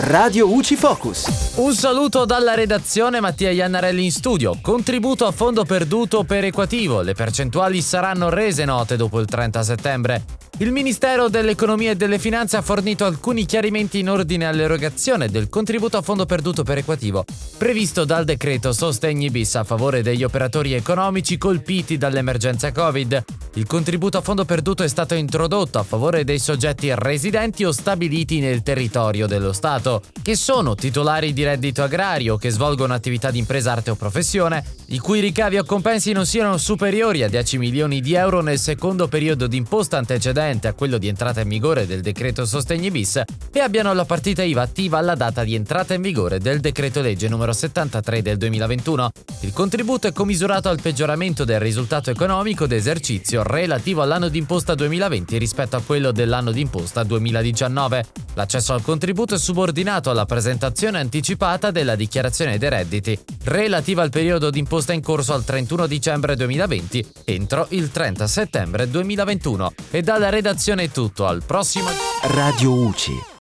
Radio UCI Focus. Un saluto dalla redazione Mattia Iannarelli in studio. Contributo a fondo perduto perequativo. Le percentuali saranno rese note dopo il 30 settembre. Il Ministero dell'Economia e delle Finanze ha fornito alcuni chiarimenti in ordine all'erogazione del contributo a fondo perduto perequativo, previsto dal decreto Sostegni bis a favore degli operatori economici colpiti dall'emergenza Covid. Il contributo a fondo perduto è stato introdotto a favore dei soggetti residenti o stabiliti nel territorio dello Stato, che sono titolari di reddito agrario, che svolgono attività di impresa, arte o professione, i cui ricavi o compensi non siano superiori a 10 milioni di euro nel secondo periodo d'imposta antecedente a quello di entrata in vigore del decreto Sostegni bis e abbiano la partita IVA attiva alla data di entrata in vigore del decreto legge numero 73 del 2021. Il contributo è commisurato al peggioramento del risultato economico d'esercizio relativo all'anno d'imposta 2020 rispetto a quello dell'anno d'imposta 2019. L'accesso al contributo è subordinato alla presentazione anticipata della dichiarazione dei redditi relativa al periodo d'imposta in corso al 31 dicembre 2020 entro il 30 settembre 2021. E dalla redazione è tutto, al prossimo... Radio UCI.